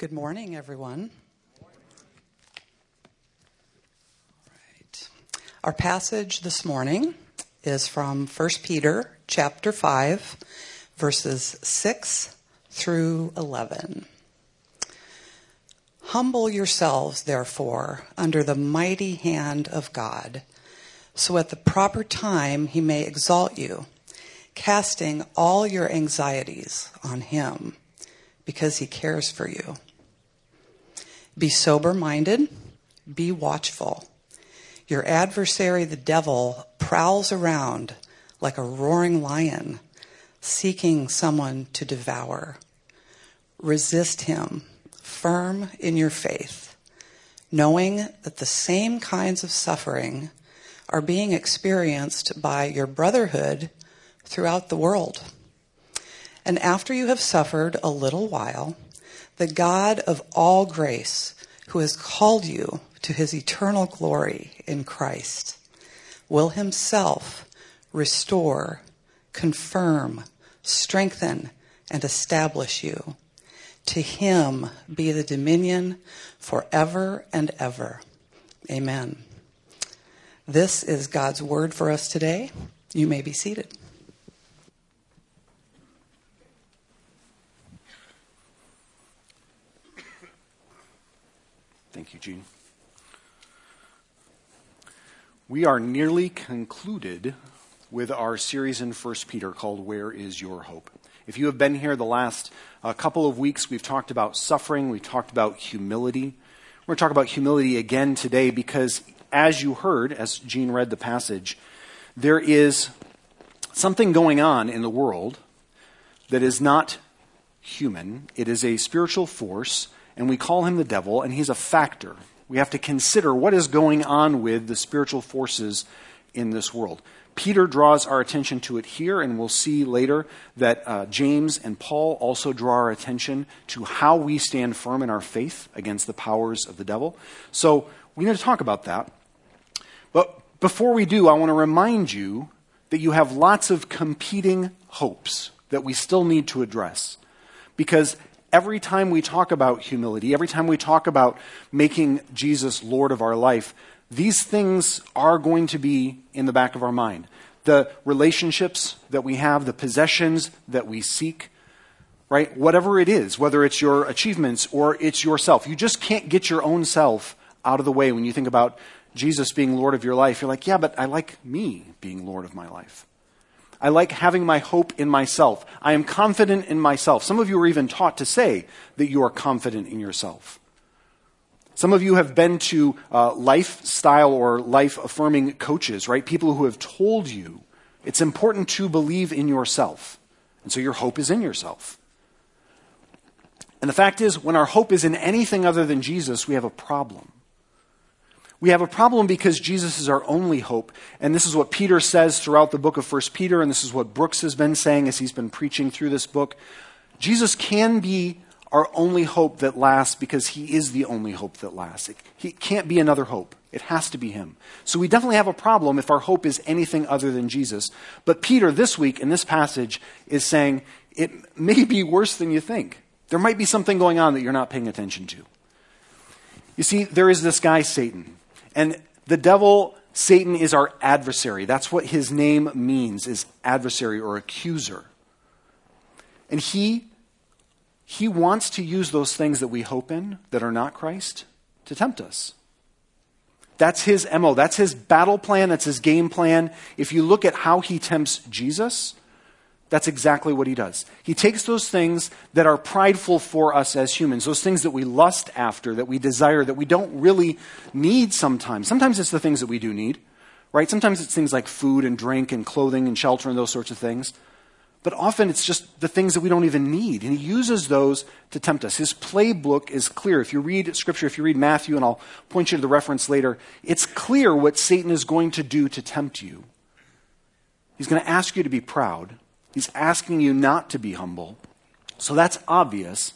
Good morning, everyone. Right. Our passage this morning is from 1 Peter chapter 5 verses 6 through 11. Humble yourselves, therefore, under the mighty hand of God, so at the proper time he may exalt you, casting all your anxieties on him, because he cares for you. Be sober minded, be watchful. Your adversary, the devil, prowls around like a roaring lion, seeking someone to devour. Resist him, firm in your faith, knowing that the same kinds of suffering are being experienced by your brotherhood throughout the world. And after you have suffered a little while, the God of all grace, who has called you to his eternal glory in Christ, will himself restore, confirm, strengthen, and establish you. To him be the dominion forever and ever. Amen. This is God's word for us today. You may be seated. Thank you, Gene. We are nearly concluded with our series in 1 Peter called Where is Your Hope? If you have been here the last uh, couple of weeks, we've talked about suffering, we've talked about humility. We're going to talk about humility again today because, as you heard, as Gene read the passage, there is something going on in the world that is not human, it is a spiritual force and we call him the devil, and he's a factor. We have to consider what is going on with the spiritual forces in this world. Peter draws our attention to it here, and we'll see later that uh, James and Paul also draw our attention to how we stand firm in our faith against the powers of the devil. So we need to talk about that. But before we do, I want to remind you that you have lots of competing hopes that we still need to address. Because every time we talk about humility, every time we talk about making Jesus Lord of our life, these things are going to be in the back of our mind. The relationships that we have, the possessions that we seek, right? Whatever it is, whether it's your achievements or it's yourself, you just can't get your own self out of the way when you think about Jesus being Lord of your life. You're like, yeah, but I like me being Lord of my life. I like having my hope in myself. I am confident in myself. Some of you are even taught to say that you are confident in yourself. Some of you have been to uh, lifestyle or life affirming coaches, right? People who have told you it's important to believe in yourself. And so your hope is in yourself. And the fact is, when our hope is in anything other than Jesus, we have a problem. We have a problem because Jesus is our only hope. And this is what Peter says throughout the book of 1 Peter, and this is what Brooks has been saying as he's been preaching through this book. Jesus can be our only hope that lasts because he is the only hope that lasts. It, he can't be another hope. It has to be him. So we definitely have a problem if our hope is anything other than Jesus. But Peter, this week in this passage, is saying it may be worse than you think. There might be something going on that you're not paying attention to. You see, there is this guy, Satan. And the devil, Satan, is our adversary. That's what his name means, is adversary or accuser. And he, he wants to use those things that we hope in that are not Christ to tempt us. That's his MO. That's his battle plan. That's his game plan. If you look at how he tempts Jesus, that's exactly what he does. He takes those things that are prideful for us as humans, those things that we lust after, that we desire, that we don't really need sometimes. Sometimes it's the things that we do need, right? Sometimes it's things like food and drink and clothing and shelter and those sorts of things. But often it's just the things that we don't even need. And he uses those to tempt us. His playbook is clear. If you read scripture, if you read Matthew, and I'll point you to the reference later, it's clear what Satan is going to do to tempt you. He's going to ask you to be proud. He's asking you not to be humble. So that's obvious,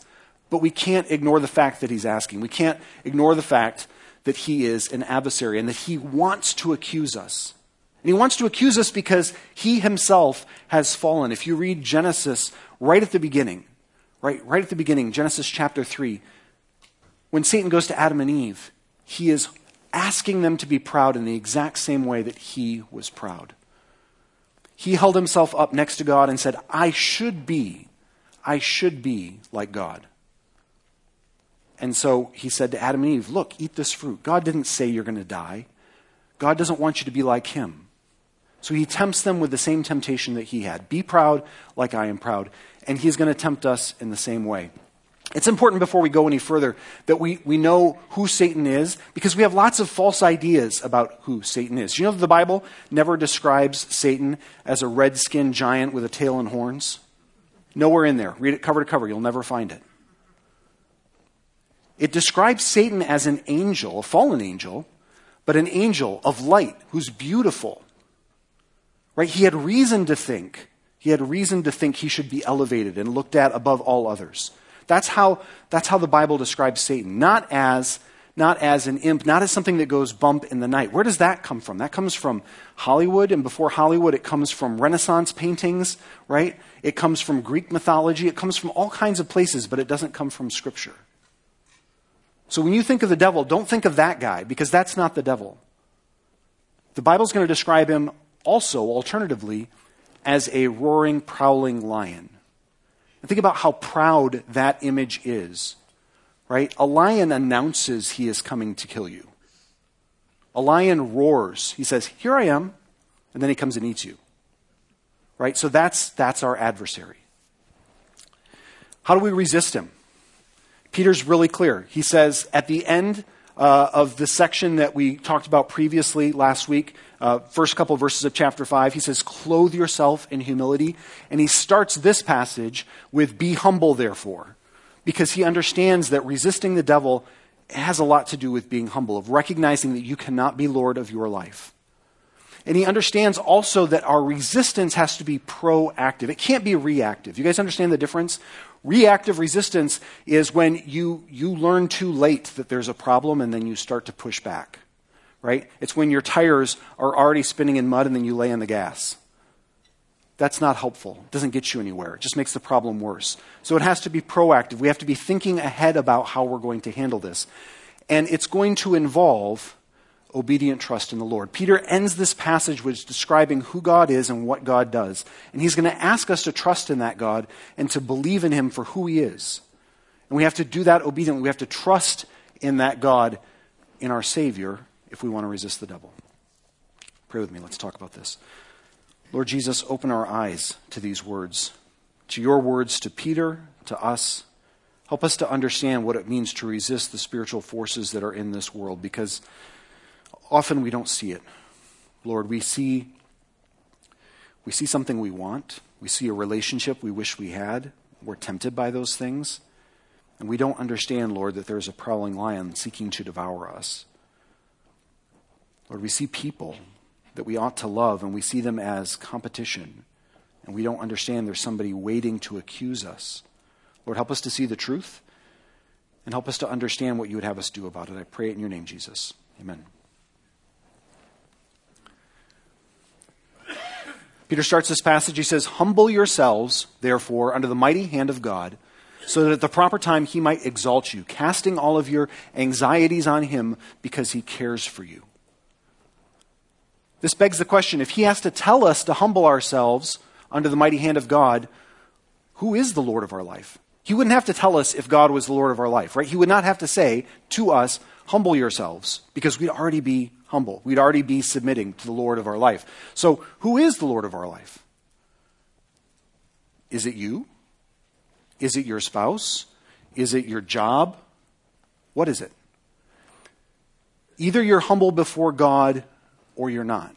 but we can't ignore the fact that he's asking. We can't ignore the fact that he is an adversary and that he wants to accuse us. And he wants to accuse us because he himself has fallen. If you read Genesis right at the beginning, right, right at the beginning, Genesis chapter 3, when Satan goes to Adam and Eve, he is asking them to be proud in the exact same way that he was proud. He held himself up next to God and said, I should be, I should be like God. And so he said to Adam and Eve, Look, eat this fruit. God didn't say you're going to die. God doesn't want you to be like him. So he tempts them with the same temptation that he had be proud like I am proud. And he's going to tempt us in the same way. It's important before we go any further that we, we know who Satan is because we have lots of false ideas about who Satan is. You know that the Bible never describes Satan as a red skinned giant with a tail and horns? Nowhere in there. Read it cover to cover, you'll never find it. It describes Satan as an angel, a fallen angel, but an angel of light who's beautiful. Right? He had reason to think. He had reason to think he should be elevated and looked at above all others. That's how, that's how the Bible describes Satan. Not as, not as an imp, not as something that goes bump in the night. Where does that come from? That comes from Hollywood, and before Hollywood, it comes from Renaissance paintings, right? It comes from Greek mythology. It comes from all kinds of places, but it doesn't come from Scripture. So when you think of the devil, don't think of that guy, because that's not the devil. The Bible's going to describe him also, alternatively, as a roaring, prowling lion. And think about how proud that image is, right? A lion announces he is coming to kill you. A lion roars. He says, Here I am. And then he comes and eats you. Right? So that's, that's our adversary. How do we resist him? Peter's really clear. He says at the end uh, of the section that we talked about previously last week, uh, first couple of verses of chapter 5, he says, Clothe yourself in humility. And he starts this passage with, Be humble, therefore, because he understands that resisting the devil has a lot to do with being humble, of recognizing that you cannot be Lord of your life. And he understands also that our resistance has to be proactive. It can't be reactive. You guys understand the difference? Reactive resistance is when you, you learn too late that there's a problem and then you start to push back, right? It's when your tires are already spinning in mud and then you lay on the gas. That's not helpful. It doesn't get you anywhere. It just makes the problem worse. So it has to be proactive. We have to be thinking ahead about how we're going to handle this. And it's going to involve obedient trust in the Lord. Peter ends this passage with describing who God is and what God does. And he's going to ask us to trust in that God and to believe in him for who he is. And we have to do that obediently. We have to trust in that God, in our Savior, if we want to resist the devil. Pray with me. Let's talk about this. Lord Jesus, open our eyes to these words, to your words to Peter, to us. Help us to understand what it means to resist the spiritual forces that are in this world because often we don't see it. Lord, we see we see something we want. We see a relationship we wish we had. We're tempted by those things. And we don't understand, Lord, that there's a prowling lion seeking to devour us. Lord, we see people that we ought to love, and we see them as competition. And we don't understand there's somebody waiting to accuse us. Lord, help us to see the truth and help us to understand what you would have us do about it. I pray it in your name, Jesus. Amen. Peter starts this passage. He says, Humble yourselves, therefore, under the mighty hand of God, so that at the proper time he might exalt you, casting all of your anxieties on him because he cares for you. This begs the question if he has to tell us to humble ourselves under the mighty hand of God, who is the Lord of our life? He wouldn't have to tell us if God was the Lord of our life, right? He would not have to say to us, humble yourselves, because we'd already be humble. We'd already be submitting to the Lord of our life. So, who is the Lord of our life? Is it you? Is it your spouse? Is it your job? What is it? Either you're humble before God or you're not.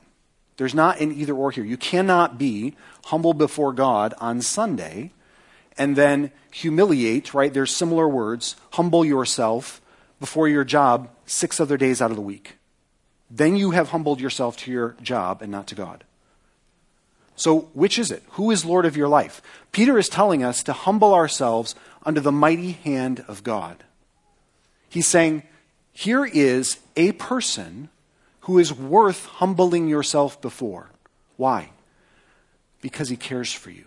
There's not an either or here. You cannot be humble before God on Sunday and then humiliate, right? There's similar words, humble yourself before your job six other days out of the week. Then you have humbled yourself to your job and not to God. So, which is it? Who is Lord of your life? Peter is telling us to humble ourselves under the mighty hand of God. He's saying, here is a person who is worth humbling yourself before. Why? Because he cares for you.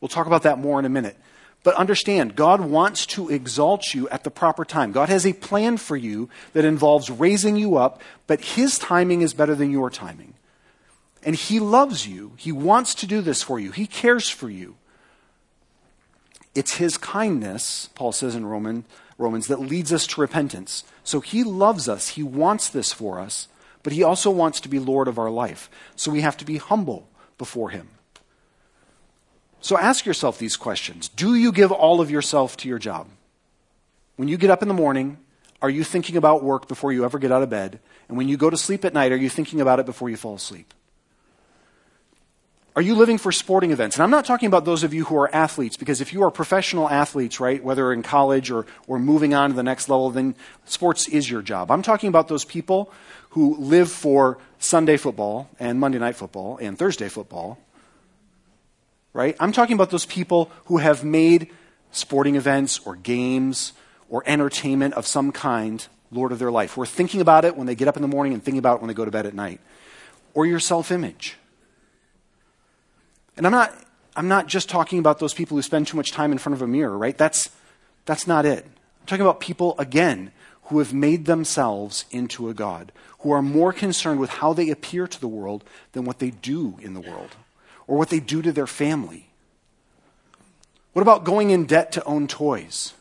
We'll talk about that more in a minute. But understand, God wants to exalt you at the proper time. God has a plan for you that involves raising you up, but His timing is better than your timing. And He loves you. He wants to do this for you. He cares for you. It's His kindness, Paul says in Roman, Romans, that leads us to repentance. So He loves us. He wants this for us, but He also wants to be Lord of our life. So we have to be humble before Him. So ask yourself these questions Do you give all of yourself to your job? When you get up in the morning, are you thinking about work before you ever get out of bed? And when you go to sleep at night, are you thinking about it before you fall asleep? Are you living for sporting events? And I'm not talking about those of you who are athletes, because if you are professional athletes, right, whether in college or, or moving on to the next level, then sports is your job. I'm talking about those people who live for Sunday football and Monday night football and Thursday football right? I'm talking about those people who have made sporting events or games or entertainment of some kind Lord of their life. Who are thinking about it when they get up in the morning and thinking about it when they go to bed at night. Or your self image. And I'm not, I'm not just talking about those people who spend too much time in front of a mirror, right? That's, that's not it. I'm talking about people, again, who have made themselves into a God, who are more concerned with how they appear to the world than what they do in the world or what they do to their family? What about going in debt to own toys?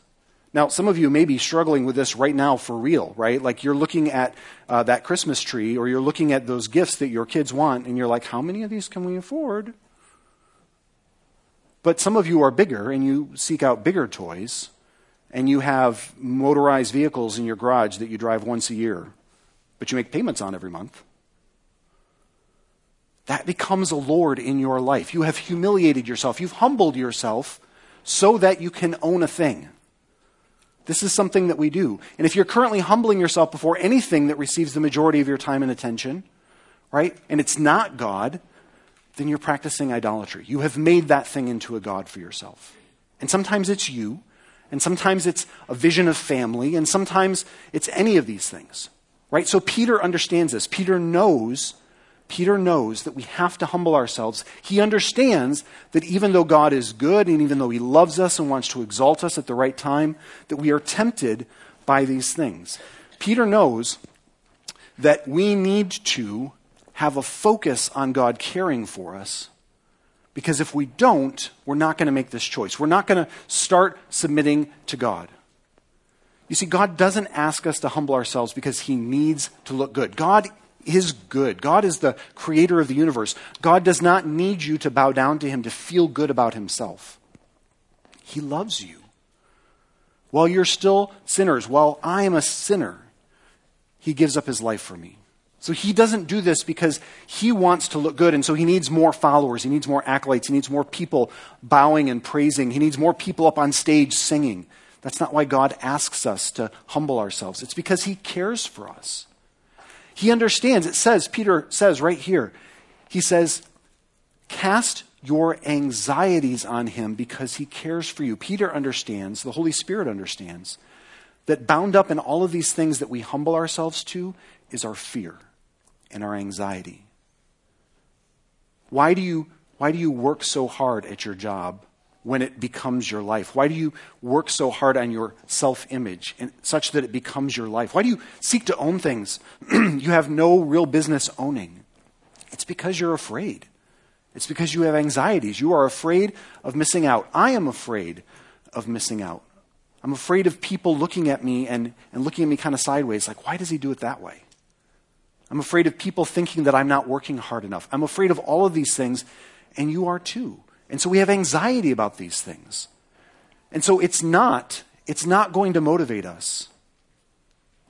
Now, some of you may be struggling with this right now for real, right? Like you're looking at uh, that Christmas tree or you're looking at those gifts that your kids want and you're like, how many of these can we afford? But some of you are bigger and you seek out bigger toys and you have motorized vehicles in your garage that you drive once a year, but you make payments on every month. That becomes a Lord in your life. You have humiliated yourself, you've humbled yourself so that you can own a thing. This is something that we do. And if you're currently humbling yourself before anything that receives the majority of your time and attention, right, and it's not God, then you're practicing idolatry. You have made that thing into a God for yourself. And sometimes it's you, and sometimes it's a vision of family, and sometimes it's any of these things, right? So Peter understands this. Peter knows Peter knows that we have to humble ourselves. He understands that even though God is good and even though he loves us and wants to exalt us at the right time, that we are tempted by these things. Peter knows that we need to have a focus on God caring for us because if we don't, we're not going to make this choice. We're not going to start submitting to God. You see, God doesn't ask us to humble ourselves because he needs to look good. God is good. God is the creator of the universe. God does not need you to bow down to him to feel good about himself. He loves you. While you're still sinners, while I am a sinner, he gives up his life for me. So he doesn't do this because he wants to look good, and so he needs more followers, he needs more acolytes, he needs more people bowing and praising, he needs more people up on stage singing. That's not why God asks us to humble ourselves. It's because he cares for us. He understands. It says, Peter says right here, he says, cast your anxieties on him because he cares for you. Peter understands, the Holy Spirit understands, that bound up in all of these things that we humble ourselves to is our fear and our anxiety. Why do you, why do you work so hard at your job when it becomes your life? Why do you work so hard on your self image such that it becomes your life? Why do you seek to own things you have no real business owning? It's because you're afraid. It's because you have anxieties. You are afraid of missing out. I am afraid of missing out. I'm afraid of people looking at me and, and looking at me kind of sideways, like, why does he do it that way? I'm afraid of people thinking that I'm not working hard enough. I'm afraid of all of these things, and you are too. And so we have anxiety about these things. And so it's not, it's not going to motivate us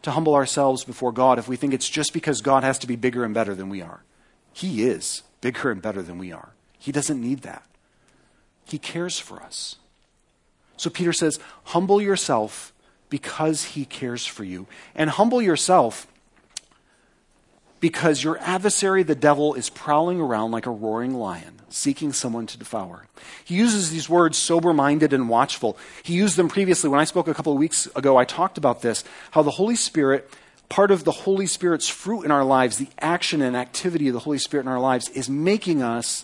to humble ourselves before God if we think it's just because God has to be bigger and better than we are. He is bigger and better than we are. He doesn't need that. He cares for us. So Peter says, humble yourself because he cares for you. And humble yourself because your adversary, the devil, is prowling around like a roaring lion, seeking someone to devour. He uses these words sober minded and watchful. He used them previously. When I spoke a couple of weeks ago, I talked about this how the Holy Spirit, part of the Holy Spirit's fruit in our lives, the action and activity of the Holy Spirit in our lives, is making us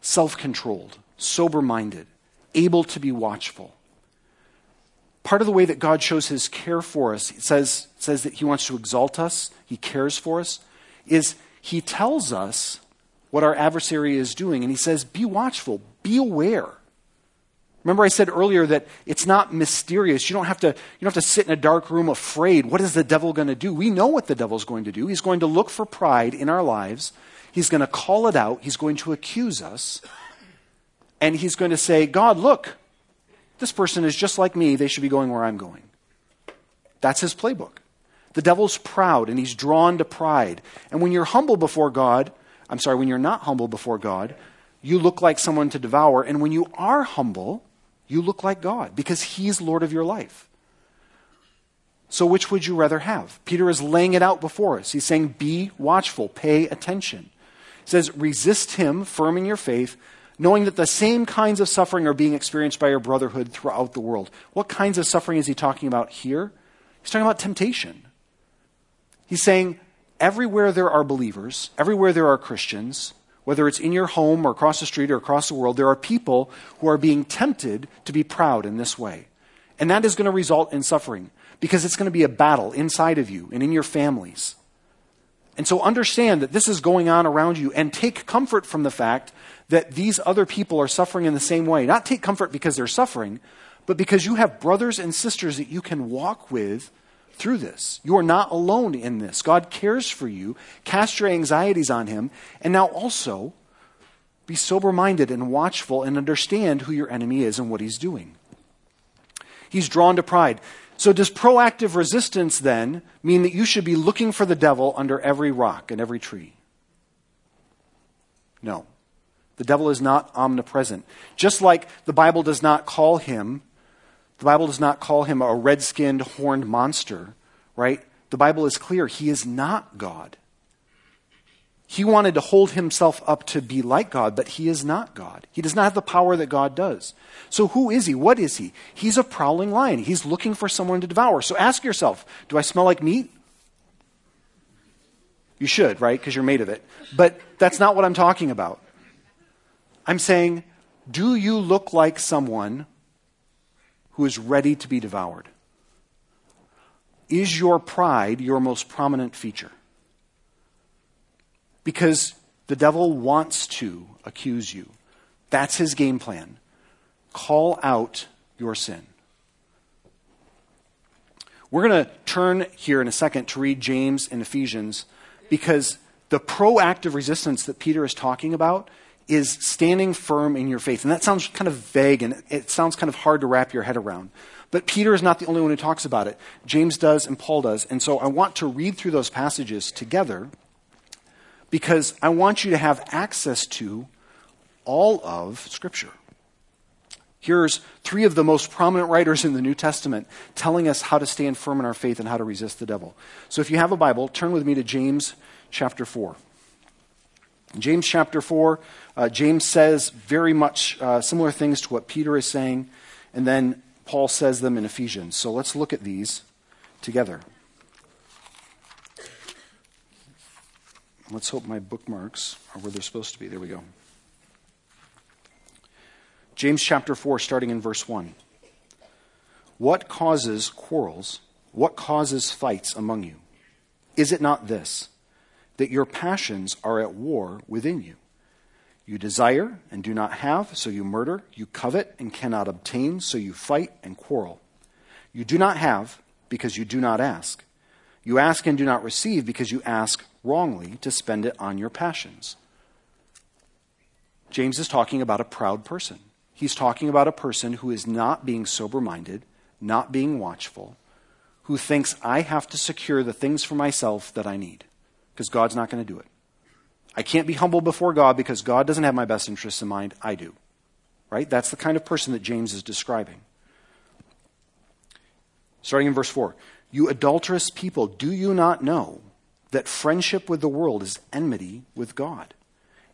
self controlled, sober minded, able to be watchful. part of the way that God shows his care for us, it says, says that he wants to exalt us, he cares for us, is he tells us what our adversary is doing. And he says, Be watchful, be aware. Remember, I said earlier that it's not mysterious. You don't have to, you don't have to sit in a dark room afraid. What is the devil going to do? We know what the devil's going to do. He's going to look for pride in our lives. He's going to call it out. He's going to accuse us. And he's going to say, God, look, this person is just like me. They should be going where I'm going. That's his playbook. The devil's proud and he's drawn to pride. And when you're humble before God, I'm sorry, when you're not humble before God, you look like someone to devour. And when you are humble, you look like God because he's Lord of your life. So, which would you rather have? Peter is laying it out before us. He's saying, Be watchful, pay attention. He says, Resist him, firm in your faith, knowing that the same kinds of suffering are being experienced by your brotherhood throughout the world. What kinds of suffering is he talking about here? He's talking about temptation. He's saying, everywhere there are believers, everywhere there are Christians, whether it's in your home or across the street or across the world, there are people who are being tempted to be proud in this way. And that is going to result in suffering because it's going to be a battle inside of you and in your families. And so understand that this is going on around you and take comfort from the fact that these other people are suffering in the same way. Not take comfort because they're suffering, but because you have brothers and sisters that you can walk with through this. You are not alone in this. God cares for you. Cast your anxieties on Him. And now also, be sober minded and watchful and understand who your enemy is and what he's doing. He's drawn to pride. So, does proactive resistance then mean that you should be looking for the devil under every rock and every tree? No. The devil is not omnipresent. Just like the Bible does not call him the Bible does not call him a red skinned, horned monster, right? The Bible is clear. He is not God. He wanted to hold himself up to be like God, but he is not God. He does not have the power that God does. So who is he? What is he? He's a prowling lion. He's looking for someone to devour. So ask yourself do I smell like meat? You should, right? Because you're made of it. But that's not what I'm talking about. I'm saying, do you look like someone who is ready to be devoured? Is your pride your most prominent feature? Because the devil wants to accuse you. That's his game plan. Call out your sin. We're going to turn here in a second to read James and Ephesians because the proactive resistance that Peter is talking about is standing firm in your faith. And that sounds kind of vague and it sounds kind of hard to wrap your head around. But Peter is not the only one who talks about it. James does and Paul does. And so I want to read through those passages together because I want you to have access to all of Scripture. Here's three of the most prominent writers in the New Testament telling us how to stand firm in our faith and how to resist the devil. So if you have a Bible, turn with me to James chapter 4. James chapter 4, uh, James says very much uh, similar things to what Peter is saying, and then Paul says them in Ephesians. So let's look at these together. Let's hope my bookmarks are where they're supposed to be. There we go. James chapter 4, starting in verse 1. What causes quarrels? What causes fights among you? Is it not this? That your passions are at war within you. You desire and do not have, so you murder. You covet and cannot obtain, so you fight and quarrel. You do not have because you do not ask. You ask and do not receive because you ask wrongly to spend it on your passions. James is talking about a proud person. He's talking about a person who is not being sober minded, not being watchful, who thinks I have to secure the things for myself that I need because God's not going to do it. I can't be humble before God because God doesn't have my best interests in mind. I do. Right? That's the kind of person that James is describing. Starting in verse 4 You adulterous people, do you not know that friendship with the world is enmity with God?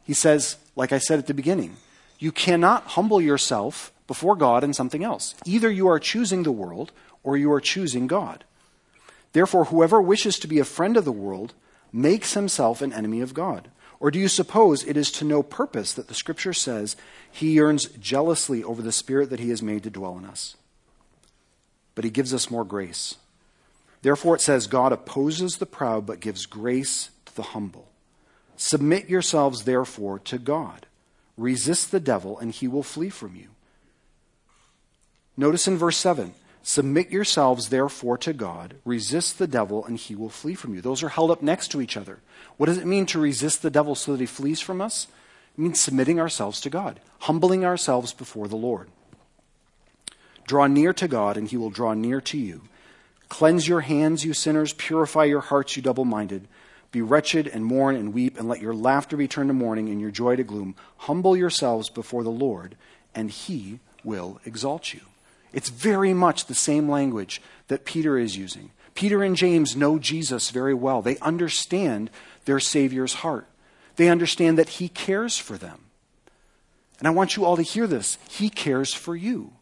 He says, like I said at the beginning, you cannot humble yourself before God in something else. Either you are choosing the world or you are choosing God. Therefore, whoever wishes to be a friend of the world makes himself an enemy of God? Or do you suppose it is to no purpose that the Scripture says he yearns jealously over the Spirit that he has made to dwell in us? but he gives us more grace. Therefore, it says, God opposes the proud, but gives grace to the humble. Submit yourselves, therefore, to God. Resist the devil, and he will flee from you. Notice in verse 7 Submit yourselves, therefore, to God. Resist the devil, and he will flee from you. Those are held up next to each other. What does it mean to resist the devil so that he flees from us? It means submitting ourselves to God, humbling ourselves before the Lord. Draw near to God, and he will draw near to you. Cleanse your hands, you sinners. Purify your hearts, you double minded. Be wretched and mourn and weep, and let your laughter be turned to mourning and your joy to gloom. Humble yourselves before the Lord, and he will exalt you. It's very much the same language that Peter is using. Peter and James know Jesus very well. They understand their Savior's heart, they understand that He cares for them. And I want you all to hear this He cares for you.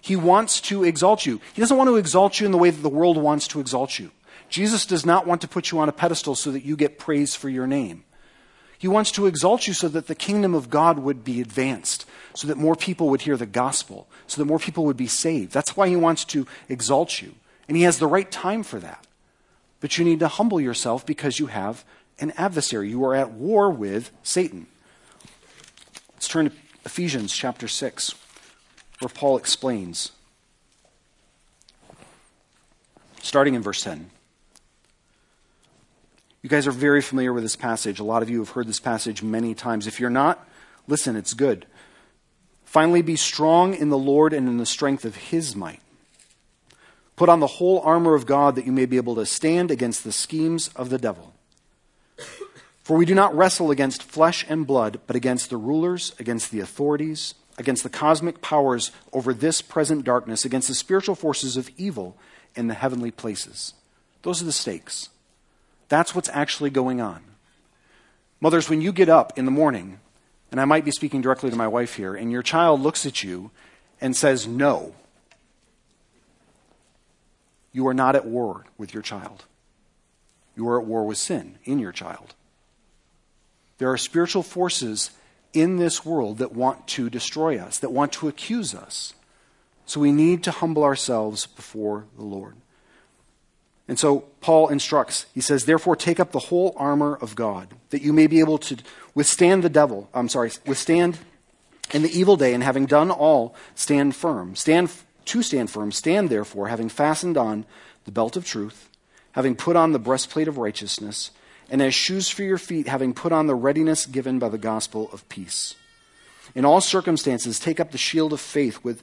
He wants to exalt you. He doesn't want to exalt you in the way that the world wants to exalt you. Jesus does not want to put you on a pedestal so that you get praise for your name. He wants to exalt you so that the kingdom of God would be advanced, so that more people would hear the gospel, so that more people would be saved. That's why he wants to exalt you. And he has the right time for that. But you need to humble yourself because you have an adversary. You are at war with Satan. Let's turn to Ephesians chapter 6, where Paul explains, starting in verse 10. You guys are very familiar with this passage. A lot of you have heard this passage many times. If you're not, listen, it's good. Finally, be strong in the Lord and in the strength of his might. Put on the whole armor of God that you may be able to stand against the schemes of the devil. For we do not wrestle against flesh and blood, but against the rulers, against the authorities, against the cosmic powers over this present darkness, against the spiritual forces of evil in the heavenly places. Those are the stakes. That's what's actually going on. Mothers, when you get up in the morning, and I might be speaking directly to my wife here, and your child looks at you and says no, you are not at war with your child. You are at war with sin in your child. There are spiritual forces in this world that want to destroy us, that want to accuse us. So we need to humble ourselves before the Lord. And so Paul instructs, he says, Therefore take up the whole armor of God, that you may be able to withstand the devil, I'm sorry, withstand in the evil day, and having done all, stand firm. Stand to stand firm, stand therefore, having fastened on the belt of truth, having put on the breastplate of righteousness, and as shoes for your feet, having put on the readiness given by the gospel of peace. In all circumstances, take up the shield of faith with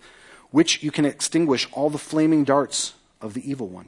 which you can extinguish all the flaming darts of the evil one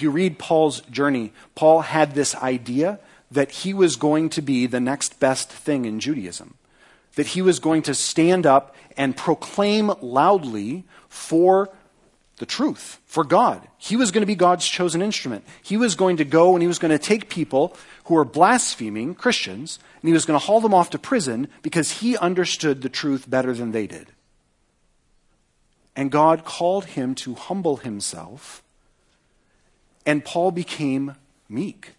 If you read Paul's journey, Paul had this idea that he was going to be the next best thing in Judaism, that he was going to stand up and proclaim loudly for the truth, for God. He was going to be God's chosen instrument. He was going to go and he was going to take people who were blaspheming Christians and he was going to haul them off to prison because he understood the truth better than they did. And God called him to humble himself and Paul became meek.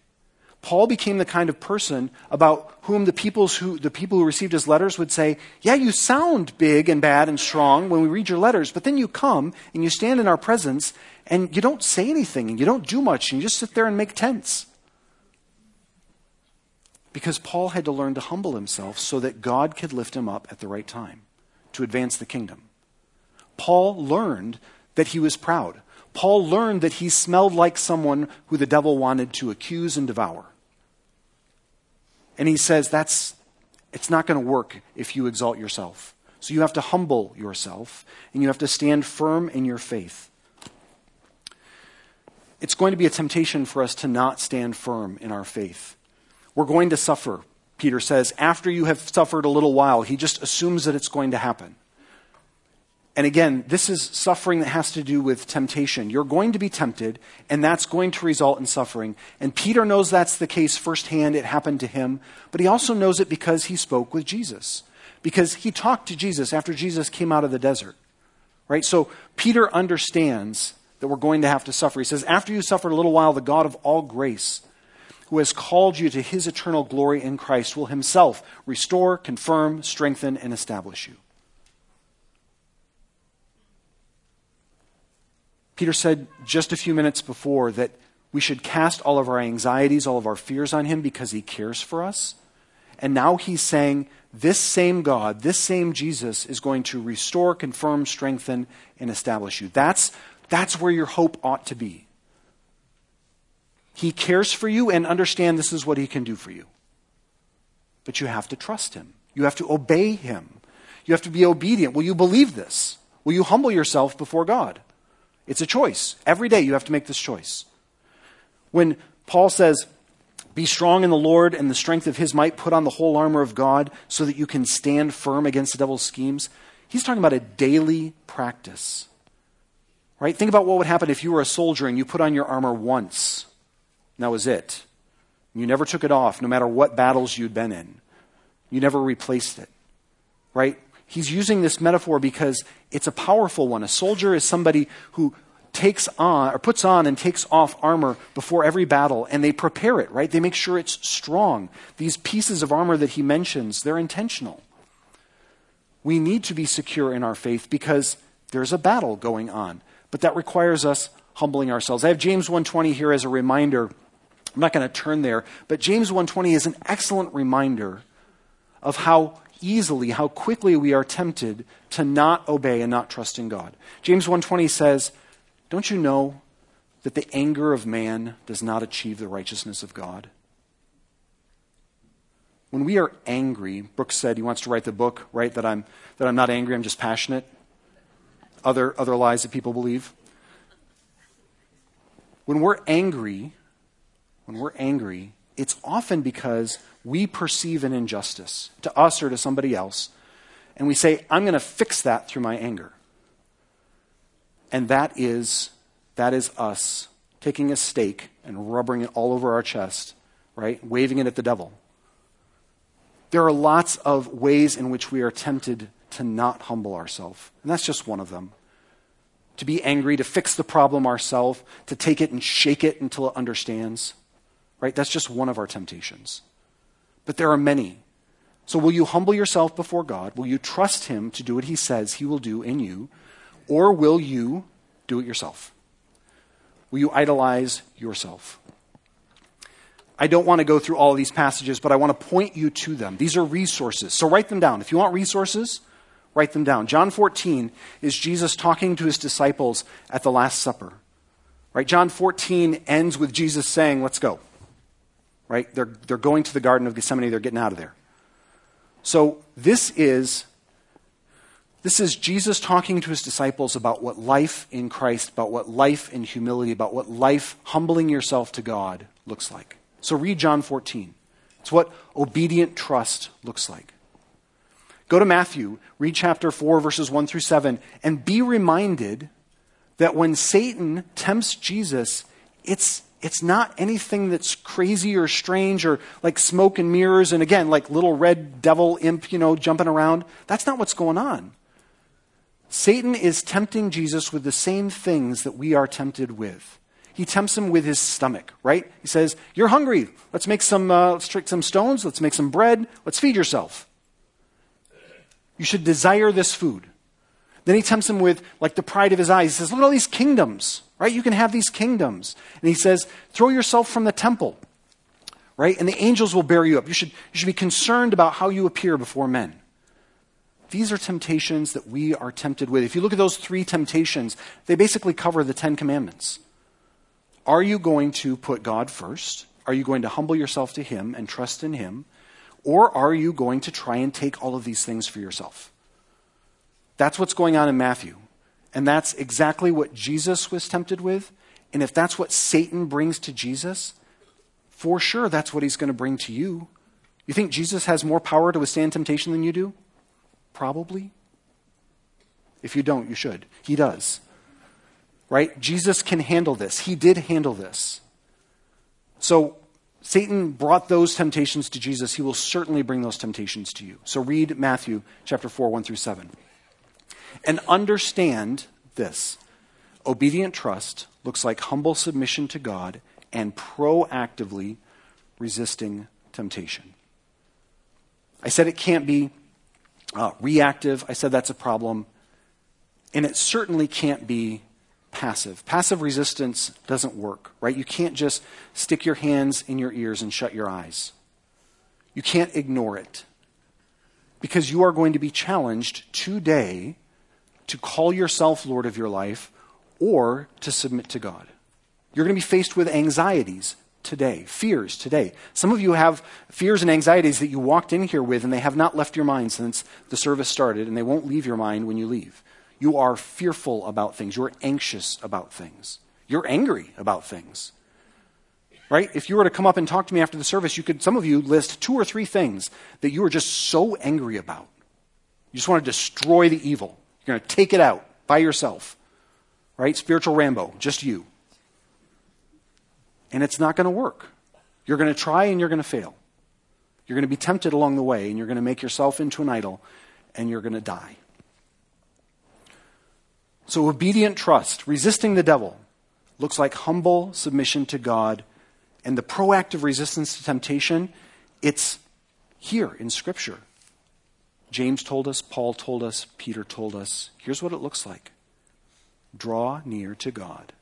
Paul became the kind of person about whom the, peoples who, the people who received his letters would say, Yeah, you sound big and bad and strong when we read your letters, but then you come and you stand in our presence and you don't say anything and you don't do much and you just sit there and make tents. Because Paul had to learn to humble himself so that God could lift him up at the right time to advance the kingdom. Paul learned that he was proud. Paul learned that he smelled like someone who the devil wanted to accuse and devour. And he says that's it's not going to work if you exalt yourself. So you have to humble yourself and you have to stand firm in your faith. It's going to be a temptation for us to not stand firm in our faith. We're going to suffer, Peter says. After you have suffered a little while, he just assumes that it's going to happen. And again, this is suffering that has to do with temptation. You're going to be tempted, and that's going to result in suffering. And Peter knows that's the case firsthand. It happened to him. But he also knows it because he spoke with Jesus, because he talked to Jesus after Jesus came out of the desert. Right? So Peter understands that we're going to have to suffer. He says, After you suffered a little while, the God of all grace, who has called you to his eternal glory in Christ, will himself restore, confirm, strengthen, and establish you. Peter said just a few minutes before that we should cast all of our anxieties, all of our fears on him because he cares for us. And now he's saying this same God, this same Jesus is going to restore, confirm, strengthen, and establish you. That's, that's where your hope ought to be. He cares for you and understand this is what he can do for you. But you have to trust him. You have to obey him. You have to be obedient. Will you believe this? Will you humble yourself before God? It's a choice. Every day you have to make this choice. When Paul says, Be strong in the Lord and the strength of his might, put on the whole armor of God so that you can stand firm against the devil's schemes, he's talking about a daily practice. Right? Think about what would happen if you were a soldier and you put on your armor once. And that was it. You never took it off, no matter what battles you'd been in. You never replaced it. Right? He's using this metaphor because it's a powerful one. A soldier is somebody who takes on or puts on and takes off armor before every battle and they prepare it, right? They make sure it's strong. These pieces of armor that he mentions, they're intentional. We need to be secure in our faith because there's a battle going on, but that requires us humbling ourselves. I have James 1:20 here as a reminder. I'm not going to turn there, but James 1:20 is an excellent reminder of how easily, how quickly we are tempted to not obey and not trust in God. James 1:20 says, "Don't you know that the anger of man does not achieve the righteousness of God?" When we are angry, Brooks said he wants to write the book, right, that I'm that I'm not angry, I'm just passionate. Other other lies that people believe. When we're angry, when we're angry, it's often because we perceive an injustice to us or to somebody else, and we say, I'm going to fix that through my anger. And that is, that is us taking a steak and rubbering it all over our chest, right? Waving it at the devil. There are lots of ways in which we are tempted to not humble ourselves, and that's just one of them. To be angry, to fix the problem ourselves, to take it and shake it until it understands. Right? That's just one of our temptations. But there are many. So will you humble yourself before God? Will you trust Him to do what He says He will do in you? Or will you do it yourself? Will you idolize yourself? I don't want to go through all of these passages, but I want to point you to them. These are resources. So write them down. If you want resources, write them down. John 14 is Jesus talking to his disciples at the Last Supper. Right? John 14 ends with Jesus saying, Let's go right? They're, they're going to the Garden of Gethsemane, they're getting out of there. So this is this is Jesus talking to his disciples about what life in Christ, about what life in humility, about what life humbling yourself to God looks like. So read John 14. It's what obedient trust looks like. Go to Matthew, read chapter 4, verses 1 through 7, and be reminded that when Satan tempts Jesus, it's it's not anything that's crazy or strange or like smoke and mirrors and again, like little red devil imp, you know, jumping around. That's not what's going on. Satan is tempting Jesus with the same things that we are tempted with. He tempts him with his stomach, right? He says, You're hungry. Let's make some, uh, let's take some stones. Let's make some bread. Let's feed yourself. You should desire this food. Then he tempts him with, like, the pride of his eyes. He says, Look at all these kingdoms, right? You can have these kingdoms. And he says, Throw yourself from the temple, right? And the angels will bear you up. You should, you should be concerned about how you appear before men. These are temptations that we are tempted with. If you look at those three temptations, they basically cover the Ten Commandments. Are you going to put God first? Are you going to humble yourself to Him and trust in Him? Or are you going to try and take all of these things for yourself? That's what's going on in Matthew. And that's exactly what Jesus was tempted with. And if that's what Satan brings to Jesus, for sure that's what he's going to bring to you. You think Jesus has more power to withstand temptation than you do? Probably. If you don't, you should. He does. Right? Jesus can handle this. He did handle this. So, Satan brought those temptations to Jesus. He will certainly bring those temptations to you. So, read Matthew chapter 4, 1 through 7. And understand this obedient trust looks like humble submission to God and proactively resisting temptation. I said it can't be uh, reactive. I said that's a problem. And it certainly can't be passive. Passive resistance doesn't work, right? You can't just stick your hands in your ears and shut your eyes. You can't ignore it. Because you are going to be challenged today to call yourself Lord of your life or to submit to God. You're going to be faced with anxieties today, fears today. Some of you have fears and anxieties that you walked in here with, and they have not left your mind since the service started, and they won't leave your mind when you leave. You are fearful about things. You're anxious about things. You're angry about things. Right? If you were to come up and talk to me after the service, you could, some of you list two or three things that you are just so angry about. You just want to destroy the evil. You're going to take it out by yourself. Right? Spiritual Rambo, just you and it's not going to work. You're going to try and you're going to fail. You're going to be tempted along the way, and you're going to make yourself into an idol, and you're going to die. So, obedient trust, resisting the devil, looks like humble submission to God, and the proactive resistance to temptation, it's here in Scripture. James told us, Paul told us, Peter told us. Here's what it looks like draw near to God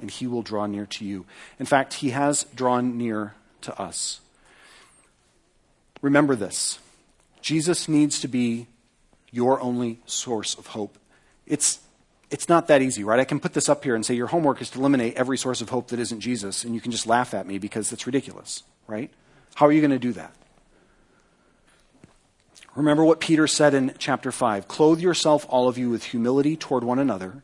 and he will draw near to you. In fact, he has drawn near to us. Remember this Jesus needs to be your only source of hope. It's, it's not that easy, right? I can put this up here and say your homework is to eliminate every source of hope that isn't Jesus, and you can just laugh at me because it's ridiculous, right? How are you going to do that? Remember what Peter said in chapter 5 Clothe yourself, all of you, with humility toward one another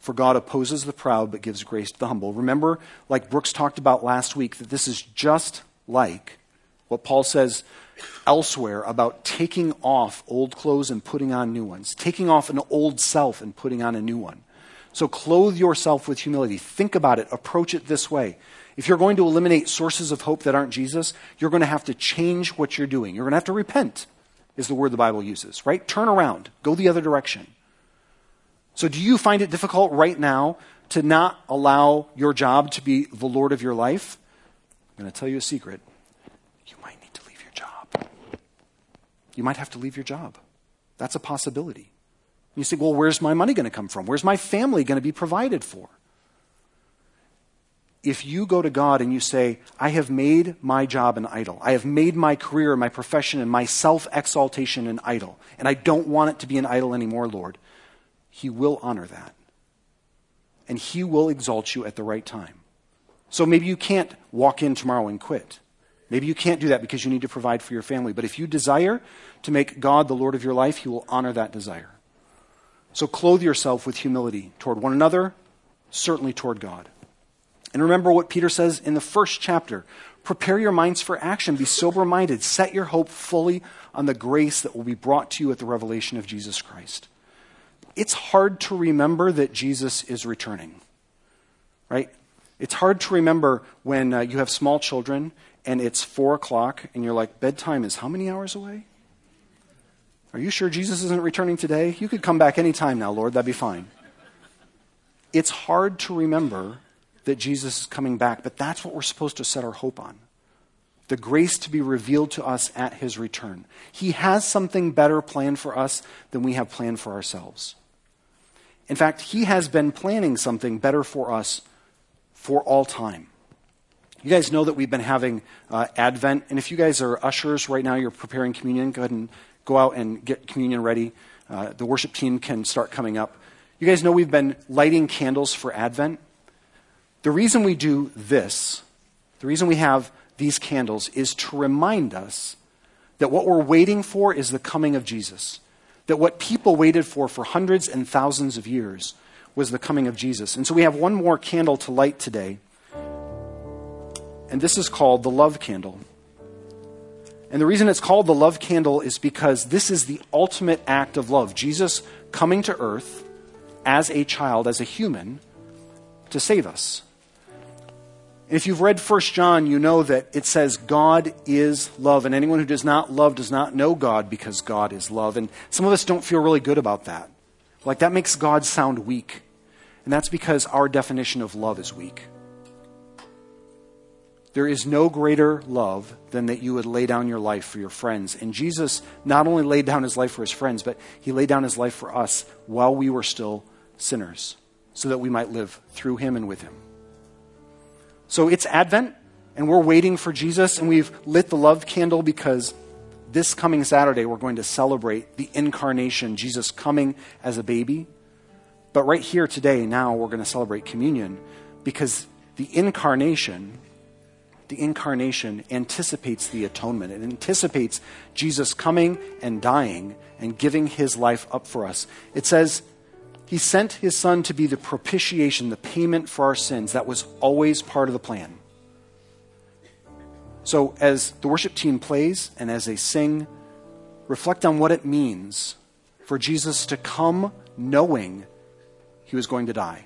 for God opposes the proud but gives grace to the humble. Remember, like Brooks talked about last week, that this is just like what Paul says elsewhere about taking off old clothes and putting on new ones, taking off an old self and putting on a new one. So clothe yourself with humility. Think about it. Approach it this way. If you're going to eliminate sources of hope that aren't Jesus, you're going to have to change what you're doing. You're going to have to repent, is the word the Bible uses, right? Turn around, go the other direction. So, do you find it difficult right now to not allow your job to be the Lord of your life? I'm going to tell you a secret. You might need to leave your job. You might have to leave your job. That's a possibility. You say, well, where's my money going to come from? Where's my family going to be provided for? If you go to God and you say, I have made my job an idol, I have made my career, my profession, and my self exaltation an idol, and I don't want it to be an idol anymore, Lord, he will honor that. And He will exalt you at the right time. So maybe you can't walk in tomorrow and quit. Maybe you can't do that because you need to provide for your family. But if you desire to make God the Lord of your life, He will honor that desire. So clothe yourself with humility toward one another, certainly toward God. And remember what Peter says in the first chapter prepare your minds for action, be sober minded, set your hope fully on the grace that will be brought to you at the revelation of Jesus Christ it's hard to remember that Jesus is returning, right? It's hard to remember when uh, you have small children and it's four o'clock and you're like, bedtime is how many hours away? Are you sure Jesus isn't returning today? You could come back anytime now, Lord, that'd be fine. It's hard to remember that Jesus is coming back, but that's what we're supposed to set our hope on the grace to be revealed to us at his return. He has something better planned for us than we have planned for ourselves. In fact, He has been planning something better for us for all time. You guys know that we've been having uh, Advent, and if you guys are ushers right now, you're preparing communion, go ahead and go out and get communion ready. Uh, the worship team can start coming up. You guys know we've been lighting candles for Advent. The reason we do this, the reason we have these candles, is to remind us that what we're waiting for is the coming of Jesus that what people waited for for hundreds and thousands of years was the coming of Jesus. And so we have one more candle to light today. And this is called the love candle. And the reason it's called the love candle is because this is the ultimate act of love. Jesus coming to earth as a child, as a human, to save us. If you've read 1 John, you know that it says God is love, and anyone who does not love does not know God because God is love. And some of us don't feel really good about that. Like that makes God sound weak. And that's because our definition of love is weak. There is no greater love than that you would lay down your life for your friends. And Jesus not only laid down his life for his friends, but he laid down his life for us while we were still sinners, so that we might live through him and with him. So it's Advent, and we're waiting for Jesus, and we've lit the love candle because this coming Saturday we're going to celebrate the incarnation, Jesus coming as a baby. But right here today, now, we're going to celebrate communion because the incarnation, the incarnation anticipates the atonement. It anticipates Jesus coming and dying and giving his life up for us. It says he sent his son to be the propitiation, the payment for our sins. That was always part of the plan. So, as the worship team plays and as they sing, reflect on what it means for Jesus to come knowing he was going to die.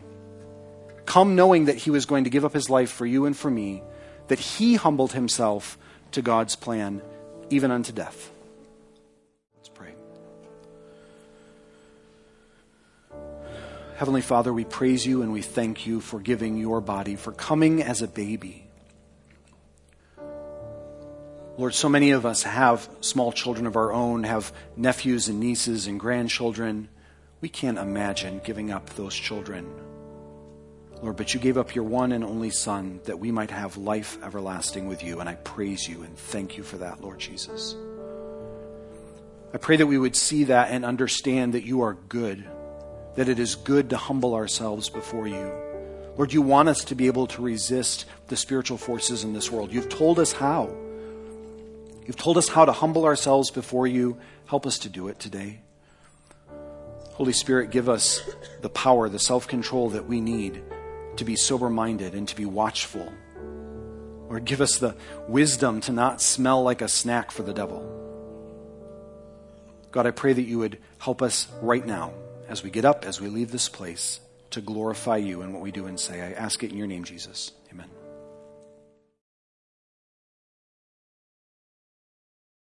Come knowing that he was going to give up his life for you and for me, that he humbled himself to God's plan, even unto death. Heavenly Father, we praise you and we thank you for giving your body, for coming as a baby. Lord, so many of us have small children of our own, have nephews and nieces and grandchildren. We can't imagine giving up those children. Lord, but you gave up your one and only Son that we might have life everlasting with you, and I praise you and thank you for that, Lord Jesus. I pray that we would see that and understand that you are good that it is good to humble ourselves before you. Lord, you want us to be able to resist the spiritual forces in this world. You've told us how. You've told us how to humble ourselves before you. Help us to do it today. Holy Spirit, give us the power, the self control that we need to be sober minded and to be watchful. Lord, give us the wisdom to not smell like a snack for the devil. God, I pray that you would help us right now as we get up, as we leave this place, to glorify you in what we do and say. I ask it in your name, Jesus.